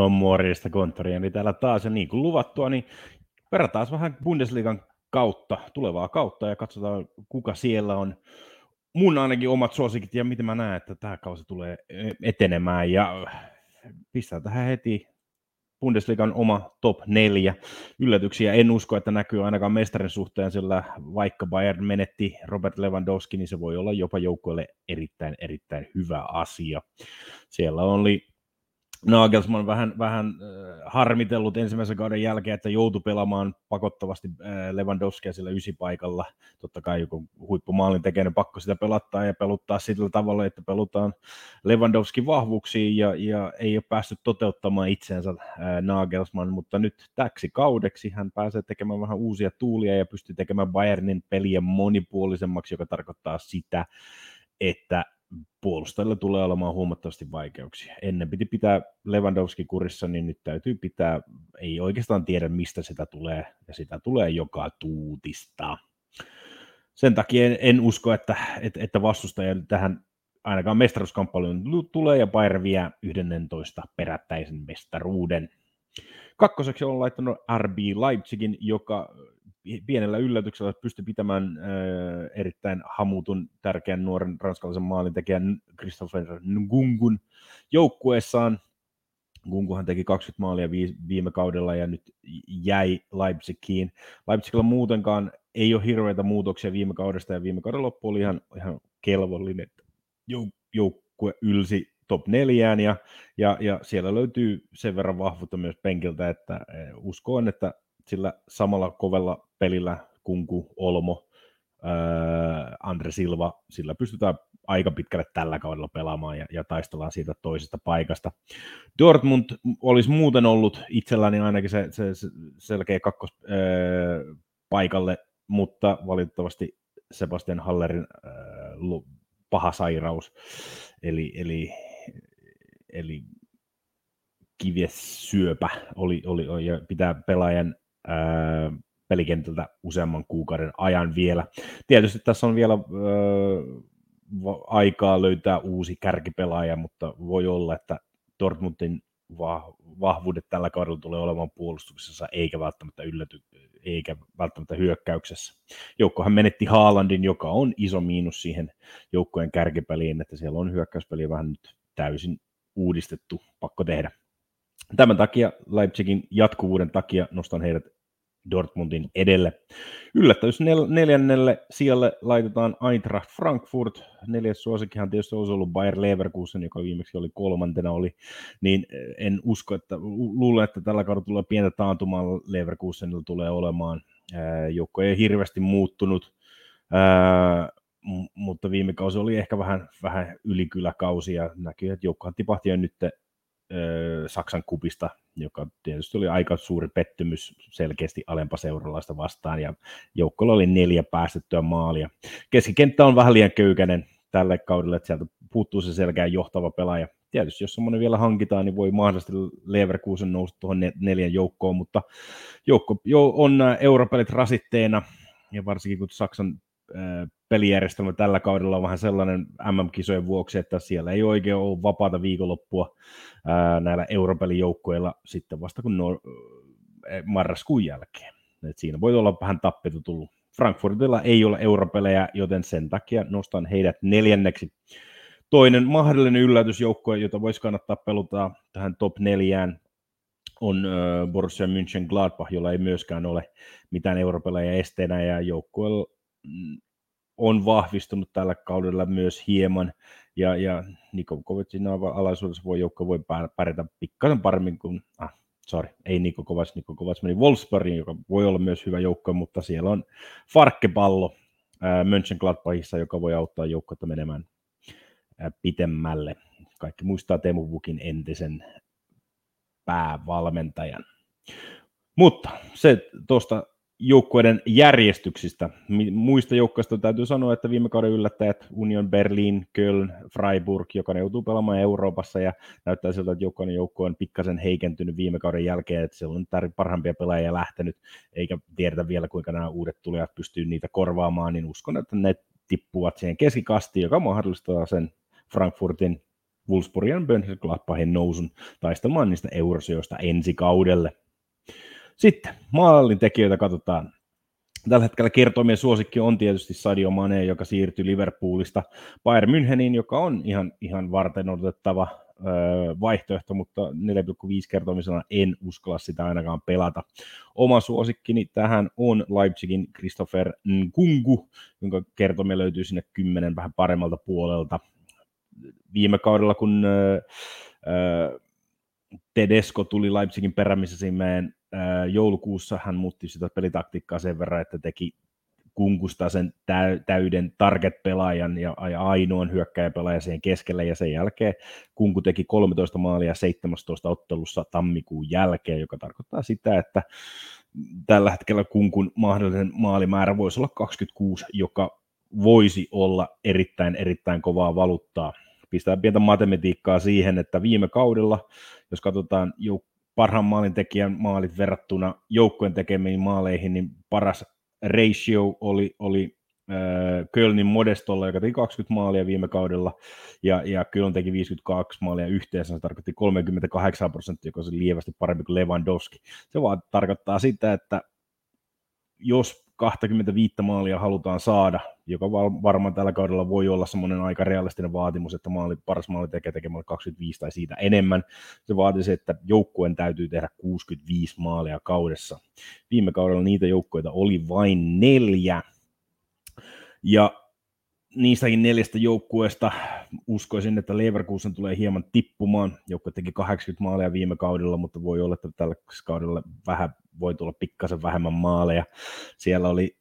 No morjesta konttoria, niin täällä taas ja niin kuin luvattua, niin verrataan vähän Bundesliigan kautta, tulevaa kautta ja katsotaan kuka siellä on. Mun ainakin omat suosikit ja miten mä näen, että tämä kausi tulee etenemään ja pistää tähän heti Bundesliigan oma top neljä. Yllätyksiä en usko, että näkyy ainakaan mestarin suhteen, sillä vaikka Bayern menetti Robert Lewandowski, niin se voi olla jopa joukkueelle erittäin, erittäin hyvä asia. Siellä oli Nagelsmann vähän, vähän äh, harmitellut ensimmäisen kauden jälkeen, että joutui pelaamaan pakottavasti Lewandowskia sillä ysipaikalla. Totta kai joku huippumaalin tekee, pakko sitä pelattaa ja peluttaa sillä tavalla, että pelutaan Lewandowskin vahvuuksiin ja, ja ei ole päässyt toteuttamaan itseensä äh, Nagelsmann, mutta nyt täksi kaudeksi hän pääsee tekemään vähän uusia tuulia ja pystyy tekemään Bayernin peliä monipuolisemmaksi, joka tarkoittaa sitä, että puolustajilla tulee olemaan huomattavasti vaikeuksia. Ennen piti pitää Lewandowski kurissa, niin nyt täytyy pitää, ei oikeastaan tiedä mistä sitä tulee, ja sitä tulee joka tuutista. Sen takia en, en usko, että, että, että vastustaja tähän ainakaan mestaruuskamppailuun tulee, ja Bayern vie 11 perättäisen mestaruuden. Kakkoseksi on laittanut RB Leipzigin, joka pienellä yllätyksellä pystyi pitämään äh, erittäin hamutun tärkeän nuoren ranskalaisen maalintekijän Christopher Ngungun joukkueessaan. Ngunguhan teki 20 maalia viime kaudella ja nyt jäi Leipzigiin. Leipzigillä muutenkaan ei ole hirveitä muutoksia viime kaudesta ja viime kauden loppu oli ihan, ihan kelvollinen. Jouk- joukkue ylsi top neljään ja, ja, ja, siellä löytyy sen verran vahvuutta myös penkiltä, että uskoin, että sillä samalla kovella pelillä Kunku, Olmo, ää, Andre Silva, sillä pystytään aika pitkälle tällä kaudella pelaamaan ja, ja taistellaan siitä toisesta paikasta. Dortmund olisi muuten ollut itselläni ainakin se, se, se selkeä kakkos ää, paikalle, mutta valitettavasti Sebastian Hallerin ää, paha sairaus, eli, eli, eli kiviessyöpä oli, oli, ja pitää pelaajan pelikentältä useamman kuukauden ajan vielä. Tietysti tässä on vielä ää, aikaa löytää uusi kärkipelaaja, mutta voi olla, että Dortmundin vahvuudet tällä kaudella tulee olemaan puolustuksessa eikä välttämättä ylläty, eikä välttämättä hyökkäyksessä. Joukkohan menetti Haalandin, joka on iso miinus siihen joukkojen kärkipeliin, että siellä on hyökkäyspeli vähän nyt täysin uudistettu, pakko tehdä. Tämän takia Leipzigin jatkuvuuden takia nostan heidät Dortmundin edelle. Yllättävys nel- neljännelle sijalle laitetaan Eintracht Frankfurt. Neljäs suosikkihan tietysti olisi ollut Bayer Leverkusen, joka viimeksi oli kolmantena oli. Niin eh, en usko, että luulen, että tällä kaudella tulee pientä taantumaa Leverkusenilla tulee olemaan. Joukko ei hirveästi muuttunut, mutta viime kausi oli ehkä vähän, vähän ylikyläkausi ja näkyy, että joukkohan tipahti jo nyt Saksan kupista, joka tietysti oli aika suuri pettymys selkeästi alempa seuralaista vastaan, ja joukkoilla oli neljä päästettyä maalia. Keskikenttä on vähän liian köykäinen tälle kaudelle, että sieltä puuttuu se selkeä johtava pelaaja. Tietysti jos semmoinen vielä hankitaan, niin voi mahdollisesti Leverkusen nousta tuohon neljän joukkoon, mutta joukko jo on europelit rasitteena, ja varsinkin kun Saksan pelijärjestelmä tällä kaudella on vähän sellainen MM-kisojen vuoksi, että siellä ei oikein ole vapaata viikonloppua ää, näillä europelijoukkoilla sitten vasta kun no, marraskuun jälkeen. Et siinä voi olla vähän tappetu tullut. Frankfurtilla ei ole europelejä, joten sen takia nostan heidät neljänneksi. Toinen mahdollinen yllätysjoukko, jota voisi kannattaa peluttaa tähän top neljään, on Borussia München Gladbach, jolla ei myöskään ole mitään europelejä esteenä, ja joukkueella mm, on vahvistunut tällä kaudella myös hieman, ja, ja Niko Kovacin alaisuudessa voi joukko voi pärjätä pikkasen paremmin kuin, ah, sorry, ei Niko Kovac, Niko Kovac meni Wolfsburgin, joka voi olla myös hyvä joukko, mutta siellä on Farkkepallo äh, Mönchengladbachissa, joka voi auttaa joukkoa menemään äh, pitemmälle. Kaikki muistaa Teemu Vukin entisen päävalmentajan. Mutta se tuosta joukkueiden järjestyksistä. Muista joukkoista täytyy sanoa, että viime kauden yllättäjät Union Berlin, Köln, Freiburg, joka joutuu pelaamaan Euroopassa ja näyttää siltä, että joukkueen joukko on pikkasen heikentynyt viime kauden jälkeen, että siellä on parhaimpia pelaajia lähtenyt, eikä tiedetä vielä kuinka nämä uudet tulijat pystyy niitä korvaamaan, niin uskon, että ne tippuvat siihen keskikastiin, joka mahdollistaa sen Frankfurtin Wolfsburgin ja Mönchengladbachin nousun taistelmaan niistä eurosioista ensi kaudelle. Sitten maalin tekijöitä katsotaan. Tällä hetkellä kertomien suosikki on tietysti Sadio Mane, joka siirtyi Liverpoolista Bayern Müncheniin, joka on ihan, ihan varten otettava vaihtoehto, mutta 4,5 kertomisena en uskalla sitä ainakaan pelata. Oma suosikkini tähän on Leipzigin Christopher Nkungu, jonka kertomia löytyy sinne kymmenen vähän paremmalta puolelta. Viime kaudella, kun Tedesco tuli Leipzigin perämisesimeen joulukuussa, hän muutti sitä pelitaktiikkaa sen verran, että teki kunkusta sen täyden target-pelaajan ja, ainoan hyökkäjäpelaajan siihen keskelle, ja sen jälkeen Kunku teki 13 maalia 17 ottelussa tammikuun jälkeen, joka tarkoittaa sitä, että tällä hetkellä Kunkun mahdollinen maalimäärä voisi olla 26, joka voisi olla erittäin, erittäin kovaa valuuttaa. Pistää pientä matematiikkaa siihen, että viime kaudella, jos katsotaan jouk- parhaan maalintekijän maalit verrattuna joukkueen tekemiin maaleihin, niin paras ratio oli, oli äh, Kölnin Modestolla, joka teki 20 maalia viime kaudella, ja, ja Köln teki 52 maalia yhteensä, se tarkoitti 38 prosenttia, joka oli lievästi parempi kuin Lewandowski. Se vaan tarkoittaa sitä, että jos 25 maalia halutaan saada, joka varmaan tällä kaudella voi olla semmoinen aika realistinen vaatimus, että maali, paras maali tekee tekemällä 25 tai siitä enemmän. Se vaatii se, että joukkueen täytyy tehdä 65 maalia kaudessa. Viime kaudella niitä joukkoita oli vain neljä. Ja niistäkin neljästä joukkueesta uskoisin, että Leverkusen tulee hieman tippumaan. Joukkue teki 80 maalia viime kaudella, mutta voi olla, että tällä kaudella vähän voi tulla pikkasen vähemmän maaleja. Siellä oli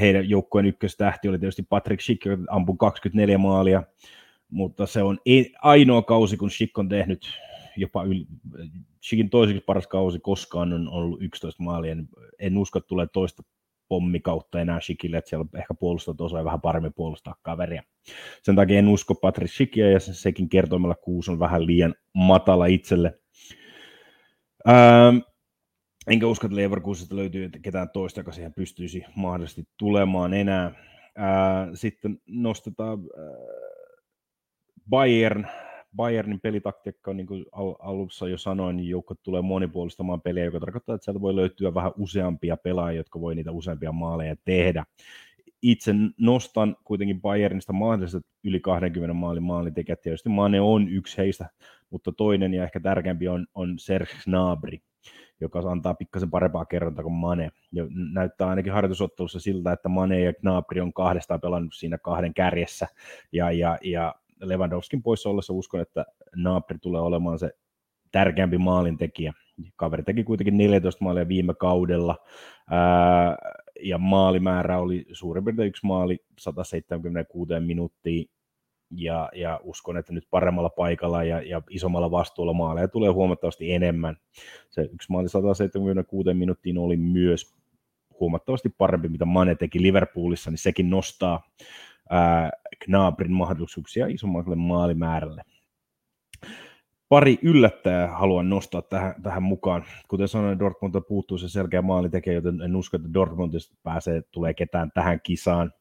heidän joukkueen ykköstähti oli tietysti Patrick Schick, joka ampui 24 maalia, mutta se on ainoa kausi, kun Schick on tehnyt jopa yli, Schickin toiseksi paras kausi koskaan on ollut 11 maalia, en usko, että tulee toista pommikautta enää Shikille, että siellä ehkä puolustajat osaa vähän paremmin puolustaa kaveria. Sen takia en usko Patrick Shikia ja sekin kertoimella kuusi on vähän liian matala itselle. Ähm, enkä usko, että Leverkusenista löytyy ketään toista, joka siihen pystyisi mahdollisesti tulemaan enää. Äh, sitten nostetaan äh, Bayern, Bayernin pelitaktiikka, niin kuin al- alussa jo sanoin, niin joukko tulee monipuolistamaan peliä, joka tarkoittaa, että sieltä voi löytyä vähän useampia pelaajia, jotka voi niitä useampia maaleja tehdä. Itse nostan kuitenkin Bayernista mahdollisesti yli 20 maalin maalintekijät. Tietysti Mane on yksi heistä, mutta toinen ja ehkä tärkeämpi on, on Serge Gnabry, joka antaa pikkasen parempaa kerrontaa kuin Mane. Ja näyttää ainakin harjoitusottelussa siltä, että Mane ja Gnabry on kahdestaan pelannut siinä kahden kärjessä, ja, ja, ja Lewandowskin poissa ollessa uskon, että Naapri tulee olemaan se tärkeämpi maalintekijä. Kaveri teki kuitenkin 14 maalia viime kaudella, ää, ja maalimäärä oli suurin piirtein yksi maali 176 minuuttia, ja, ja uskon, että nyt paremmalla paikalla ja, ja isommalla vastuulla maaleja tulee huomattavasti enemmän. Se yksi maali 176 minuuttiin oli myös huomattavasti parempi, mitä Mane teki Liverpoolissa, niin sekin nostaa ää, Gnabrin mahdollisuuksia isommalle maalimäärälle. Pari yllättäjää haluan nostaa tähän, tähän mukaan. Kuten sanoin, Dortmund puuttuu se selkeä maalintekijä, joten en usko, että Dortmundista pääsee, tulee ketään tähän kisaan.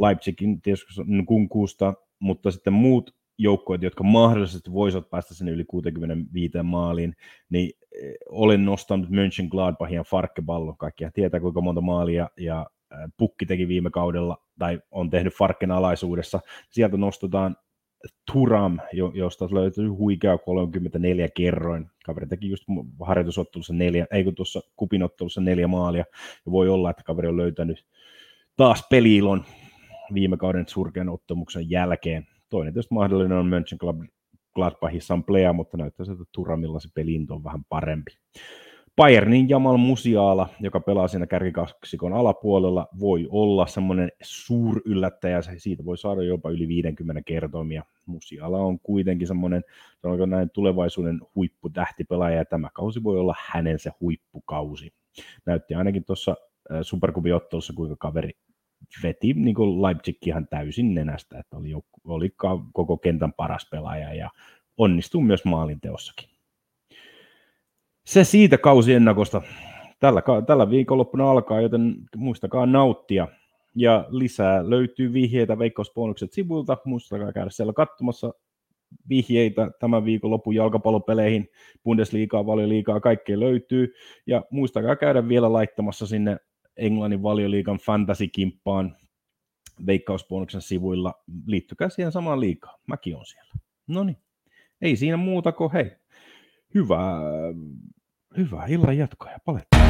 Leipzigin tietysti kunkuusta, mutta sitten muut joukkoit, jotka mahdollisesti voisivat päästä sinne yli 65 maaliin, niin eh, olen nostanut Mönchengladbachin ja Farkeballon. Kaikkia tietää, kuinka monta maalia ja Pukki teki viime kaudella, tai on tehnyt Farken alaisuudessa. Sieltä nostetaan Turam, josta löytyy huikea 34 kerroin. Kaveri teki just harjoitusottelussa neljä, ei kun tuossa kupinottelussa neljä maalia, ja voi olla, että kaveri on löytänyt taas peliilon viime kauden ottamuksen jälkeen. Toinen tietysti mahdollinen on Mönchengladbachin Samplea, mutta näyttää että Turamilla se pelinto on vähän parempi. Bayernin Jamal Musiala, joka pelaa siinä kärkikaksikon alapuolella, voi olla semmoinen suuryllättäjä, siitä voi saada jopa yli 50 kertoimia. Musiala on kuitenkin semmoinen, sanoinko näin, tulevaisuuden huipputähtipelaaja, ja tämä kausi voi olla hänen se huippukausi. Näytti ainakin tuossa superkubiottelussa, kuinka kaveri veti niin kuin Leipzig ihan täysin nenästä, että oli, oli koko kentän paras pelaaja ja onnistuu myös maalinteossakin. Se siitä kausiennakosta. Tällä, tällä viikonloppuna alkaa, joten muistakaa nauttia. Ja lisää löytyy vihjeitä Veikkausbonukset sivuilta. Muistakaa käydä siellä katsomassa. vihjeitä tämän viikon lopun jalkapallopeleihin, Bundesliigaa, valioliigaa, kaikkea löytyy. Ja muistakaa käydä vielä laittamassa sinne Englannin valioliigan fantasy-kimppaan veikkausbonuksen sivuilla. Liittykää siihen samaan liikaan. Mäkin on siellä. No niin, ei siinä muuta kuin hei, hyvää, hyvää illan jatkoa ja palettaa.